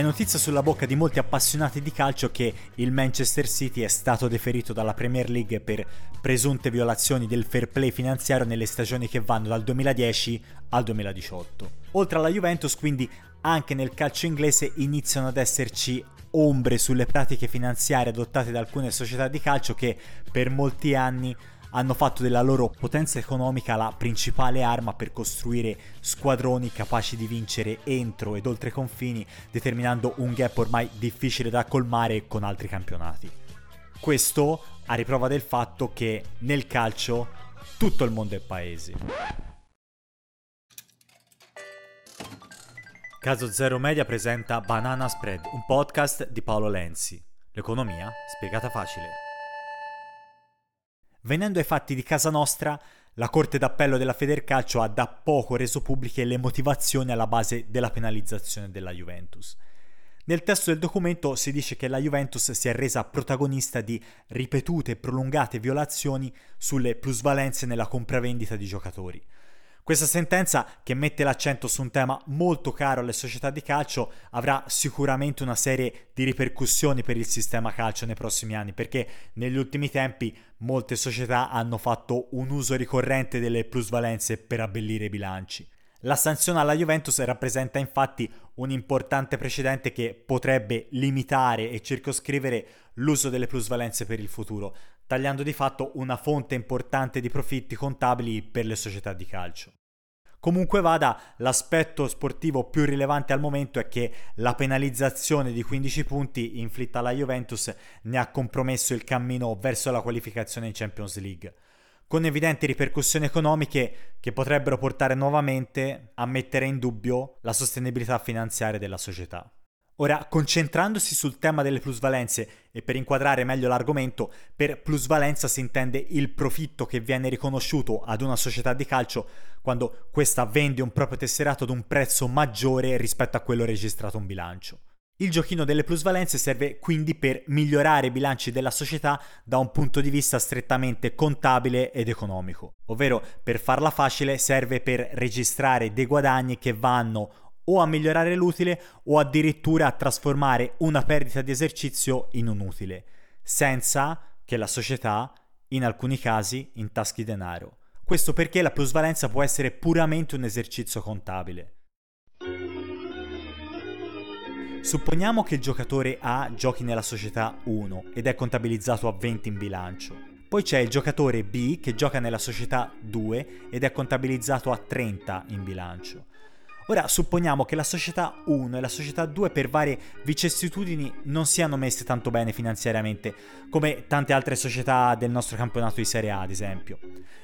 È notizia sulla bocca di molti appassionati di calcio che il Manchester City è stato deferito dalla Premier League per presunte violazioni del fair play finanziario nelle stagioni che vanno dal 2010 al 2018. Oltre alla Juventus, quindi anche nel calcio inglese iniziano ad esserci ombre sulle pratiche finanziarie adottate da alcune società di calcio che per molti anni hanno fatto della loro potenza economica la principale arma per costruire squadroni capaci di vincere entro ed oltre confini, determinando un gap ormai difficile da colmare con altri campionati. Questo a riprova del fatto che nel calcio tutto il mondo è paese. Caso Zero Media presenta Banana Spread, un podcast di Paolo Lenzi. L'economia spiegata facile. Venendo ai fatti di casa nostra, la Corte d'Appello della Federcalcio ha da poco reso pubbliche le motivazioni alla base della penalizzazione della Juventus. Nel testo del documento si dice che la Juventus si è resa protagonista di ripetute e prolungate violazioni sulle plusvalenze nella compravendita di giocatori. Questa sentenza, che mette l'accento su un tema molto caro alle società di calcio, avrà sicuramente una serie di ripercussioni per il sistema calcio nei prossimi anni, perché negli ultimi tempi molte società hanno fatto un uso ricorrente delle plusvalenze per abbellire i bilanci. La sanzione alla Juventus rappresenta infatti un importante precedente che potrebbe limitare e circoscrivere l'uso delle plusvalenze per il futuro, tagliando di fatto una fonte importante di profitti contabili per le società di calcio. Comunque vada, l'aspetto sportivo più rilevante al momento è che la penalizzazione di 15 punti inflitta alla Juventus ne ha compromesso il cammino verso la qualificazione in Champions League, con evidenti ripercussioni economiche che potrebbero portare nuovamente a mettere in dubbio la sostenibilità finanziaria della società. Ora, concentrandosi sul tema delle plusvalenze e per inquadrare meglio l'argomento, per plusvalenza si intende il profitto che viene riconosciuto ad una società di calcio quando questa vende un proprio tesserato ad un prezzo maggiore rispetto a quello registrato in bilancio. Il giochino delle plusvalenze serve quindi per migliorare i bilanci della società da un punto di vista strettamente contabile ed economico, ovvero per farla facile serve per registrare dei guadagni che vanno o a migliorare l'utile o addirittura a trasformare una perdita di esercizio in un utile, senza che la società, in alcuni casi, intaschi denaro. Questo perché la plusvalenza può essere puramente un esercizio contabile. Supponiamo che il giocatore A giochi nella società 1 ed è contabilizzato a 20 in bilancio. Poi c'è il giocatore B che gioca nella società 2 ed è contabilizzato a 30 in bilancio. Ora supponiamo che la società 1 e la società 2 per varie vicissitudini non siano messe tanto bene finanziariamente, come tante altre società del nostro campionato di Serie A, ad esempio.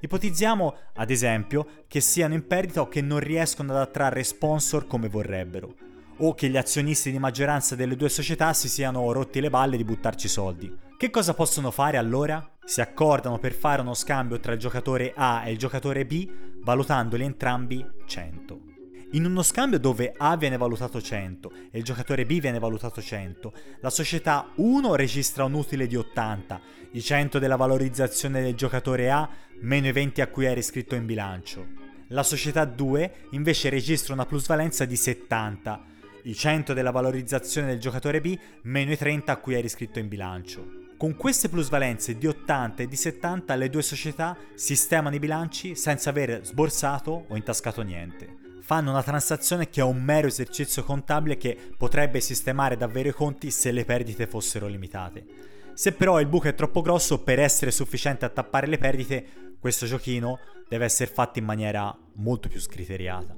Ipotizziamo, ad esempio, che siano in perdita o che non riescono ad attrarre sponsor come vorrebbero, o che gli azionisti di maggioranza delle due società si siano rotti le balle di buttarci soldi. Che cosa possono fare allora? Si accordano per fare uno scambio tra il giocatore A e il giocatore B, valutandoli entrambi 100. In uno scambio dove A viene valutato 100 e il giocatore B viene valutato 100, la società 1 registra un utile di 80, i 100 della valorizzazione del giocatore A meno i 20 a cui è riscritto in bilancio. La società 2 invece registra una plusvalenza di 70, i 100 della valorizzazione del giocatore B meno i 30 a cui è riscritto in bilancio. Con queste plusvalenze di 80 e di 70 le due società sistemano i bilanci senza aver sborsato o intascato niente fanno una transazione che è un mero esercizio contabile che potrebbe sistemare davvero i conti se le perdite fossero limitate. Se però il buco è troppo grosso per essere sufficiente a tappare le perdite, questo giochino deve essere fatto in maniera molto più scriteriata.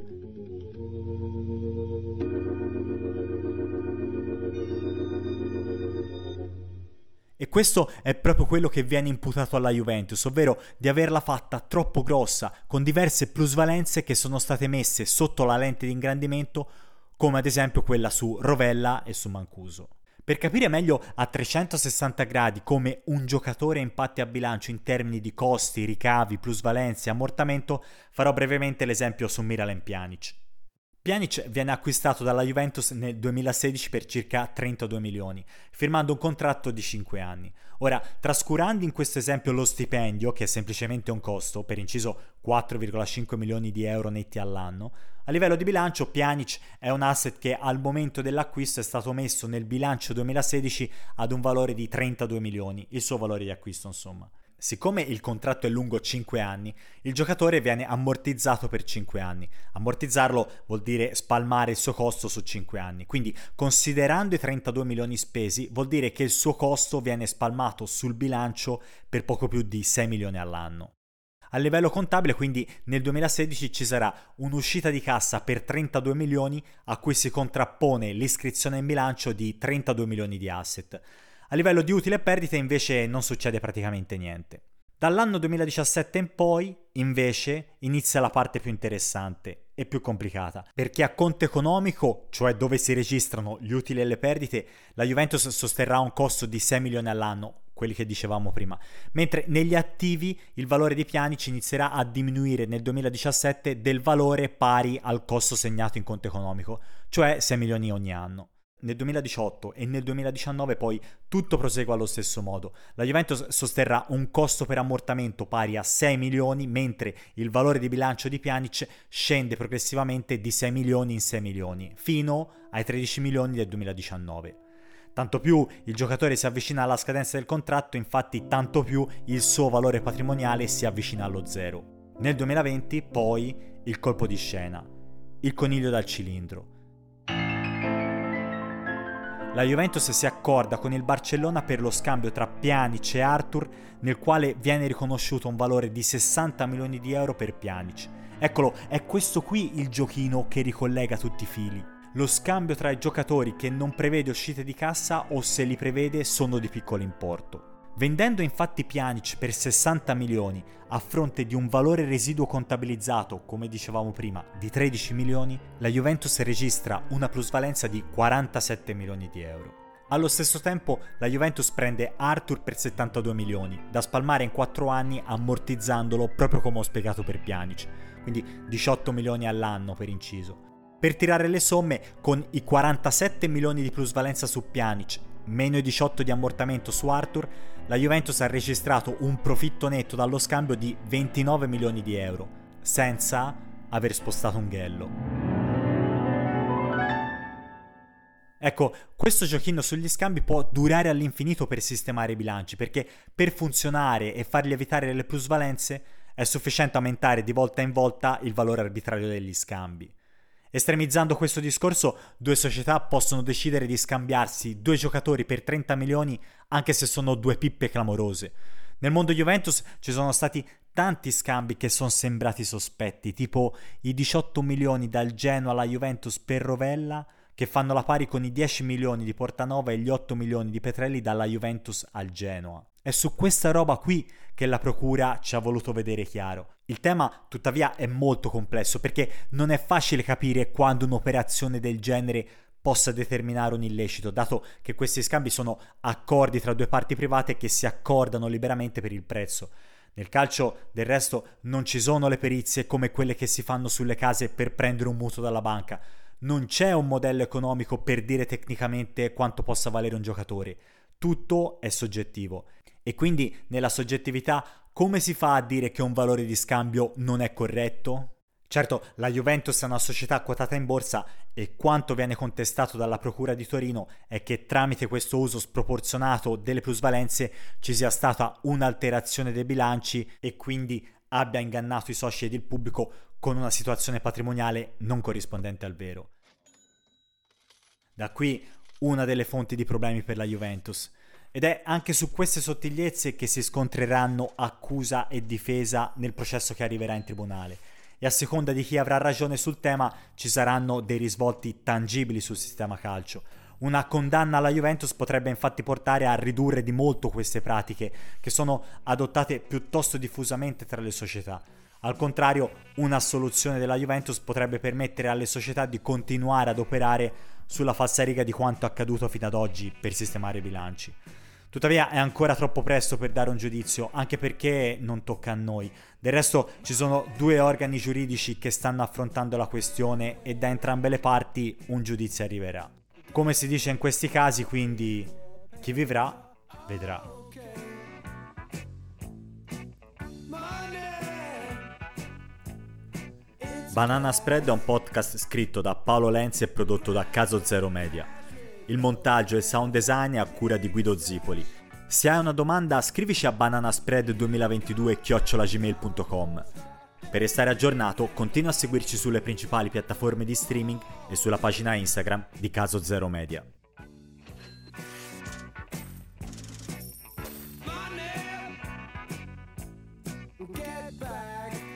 E questo è proprio quello che viene imputato alla Juventus, ovvero di averla fatta troppo grossa, con diverse plusvalenze che sono state messe sotto la lente di ingrandimento, come ad esempio quella su Rovella e su Mancuso. Per capire meglio a 360 gradi come un giocatore impatti a bilancio in termini di costi, ricavi, plusvalenze, ammortamento, farò brevemente l'esempio su Miralem Pjanic. Pjanic viene acquistato dalla Juventus nel 2016 per circa 32 milioni, firmando un contratto di 5 anni. Ora, trascurando in questo esempio lo stipendio, che è semplicemente un costo, per inciso 4,5 milioni di euro netti all'anno, a livello di bilancio Pjanic è un asset che al momento dell'acquisto è stato messo nel bilancio 2016 ad un valore di 32 milioni, il suo valore di acquisto insomma. Siccome il contratto è lungo 5 anni, il giocatore viene ammortizzato per 5 anni. Ammortizzarlo vuol dire spalmare il suo costo su 5 anni. Quindi, considerando i 32 milioni spesi, vuol dire che il suo costo viene spalmato sul bilancio per poco più di 6 milioni all'anno. A livello contabile, quindi nel 2016 ci sarà un'uscita di cassa per 32 milioni a cui si contrappone l'iscrizione in bilancio di 32 milioni di asset. A livello di utile e perdite invece non succede praticamente niente. Dall'anno 2017 in poi, invece, inizia la parte più interessante e più complicata, perché a conto economico, cioè dove si registrano gli utili e le perdite, la Juventus sosterrà un costo di 6 milioni all'anno, quelli che dicevamo prima, mentre negli attivi il valore di Pianici inizierà a diminuire nel 2017 del valore pari al costo segnato in conto economico, cioè 6 milioni ogni anno nel 2018 e nel 2019 poi tutto prosegue allo stesso modo. La Juventus sosterrà un costo per ammortamento pari a 6 milioni, mentre il valore di bilancio di Pjanic scende progressivamente di 6 milioni in 6 milioni, fino ai 13 milioni del 2019. Tanto più il giocatore si avvicina alla scadenza del contratto, infatti tanto più il suo valore patrimoniale si avvicina allo zero. Nel 2020 poi il colpo di scena, il coniglio dal cilindro. La Juventus si accorda con il Barcellona per lo scambio tra Pjanic e Arthur, nel quale viene riconosciuto un valore di 60 milioni di euro per Pjanic. Eccolo, è questo qui il giochino che ricollega tutti i fili. Lo scambio tra i giocatori che non prevede uscite di cassa o se li prevede sono di piccolo importo. Vendendo infatti Pjanic per 60 milioni a fronte di un valore residuo contabilizzato, come dicevamo prima, di 13 milioni, la Juventus registra una plusvalenza di 47 milioni di euro. Allo stesso tempo la Juventus prende Arthur per 72 milioni, da spalmare in 4 anni ammortizzandolo proprio come ho spiegato per Pjanic, quindi 18 milioni all'anno per inciso. Per tirare le somme, con i 47 milioni di plusvalenza su Pjanic, meno i 18 di ammortamento su Arthur, la Juventus ha registrato un profitto netto dallo scambio di 29 milioni di euro, senza aver spostato un ghello. Ecco, questo giochino sugli scambi può durare all'infinito per sistemare i bilanci, perché per funzionare e fargli evitare le plusvalenze è sufficiente aumentare di volta in volta il valore arbitrario degli scambi. Estremizzando questo discorso, due società possono decidere di scambiarsi due giocatori per 30 milioni anche se sono due pippe clamorose. Nel mondo Juventus ci sono stati tanti scambi che sono sembrati sospetti, tipo i 18 milioni dal Genoa alla Juventus per Rovella, che fanno la pari con i 10 milioni di Portanova e gli 8 milioni di Petrelli dalla Juventus al Genoa. È su questa roba qui che la Procura ci ha voluto vedere chiaro. Il tema tuttavia è molto complesso perché non è facile capire quando un'operazione del genere possa determinare un illecito, dato che questi scambi sono accordi tra due parti private che si accordano liberamente per il prezzo. Nel calcio, del resto, non ci sono le perizie come quelle che si fanno sulle case per prendere un mutuo dalla banca. Non c'è un modello economico per dire tecnicamente quanto possa valere un giocatore. Tutto è soggettivo. E quindi, nella soggettività, come si fa a dire che un valore di scambio non è corretto? Certo, la Juventus è una società quotata in borsa e quanto viene contestato dalla Procura di Torino è che tramite questo uso sproporzionato delle plusvalenze ci sia stata un'alterazione dei bilanci e quindi abbia ingannato i soci ed il pubblico con una situazione patrimoniale non corrispondente al vero. Da qui una delle fonti di problemi per la Juventus. Ed è anche su queste sottigliezze che si scontreranno accusa e difesa nel processo che arriverà in tribunale. E a seconda di chi avrà ragione sul tema ci saranno dei risvolti tangibili sul sistema calcio. Una condanna alla Juventus potrebbe infatti portare a ridurre di molto queste pratiche, che sono adottate piuttosto diffusamente tra le società. Al contrario, una soluzione della Juventus potrebbe permettere alle società di continuare ad operare sulla falsariga di quanto accaduto fino ad oggi per sistemare i bilanci. Tuttavia è ancora troppo presto per dare un giudizio, anche perché non tocca a noi. Del resto ci sono due organi giuridici che stanno affrontando la questione e da entrambe le parti un giudizio arriverà. Come si dice in questi casi, quindi chi vivrà vedrà. Banana Spread è un podcast scritto da Paolo Lenzi e prodotto da Caso Zero Media. Il montaggio e il sound design è a cura di Guido Zipoli. Se hai una domanda scrivici a bananaspread2022-gmail.com. Per restare aggiornato continua a seguirci sulle principali piattaforme di streaming e sulla pagina Instagram di Caso Zero Media. Money. Get back.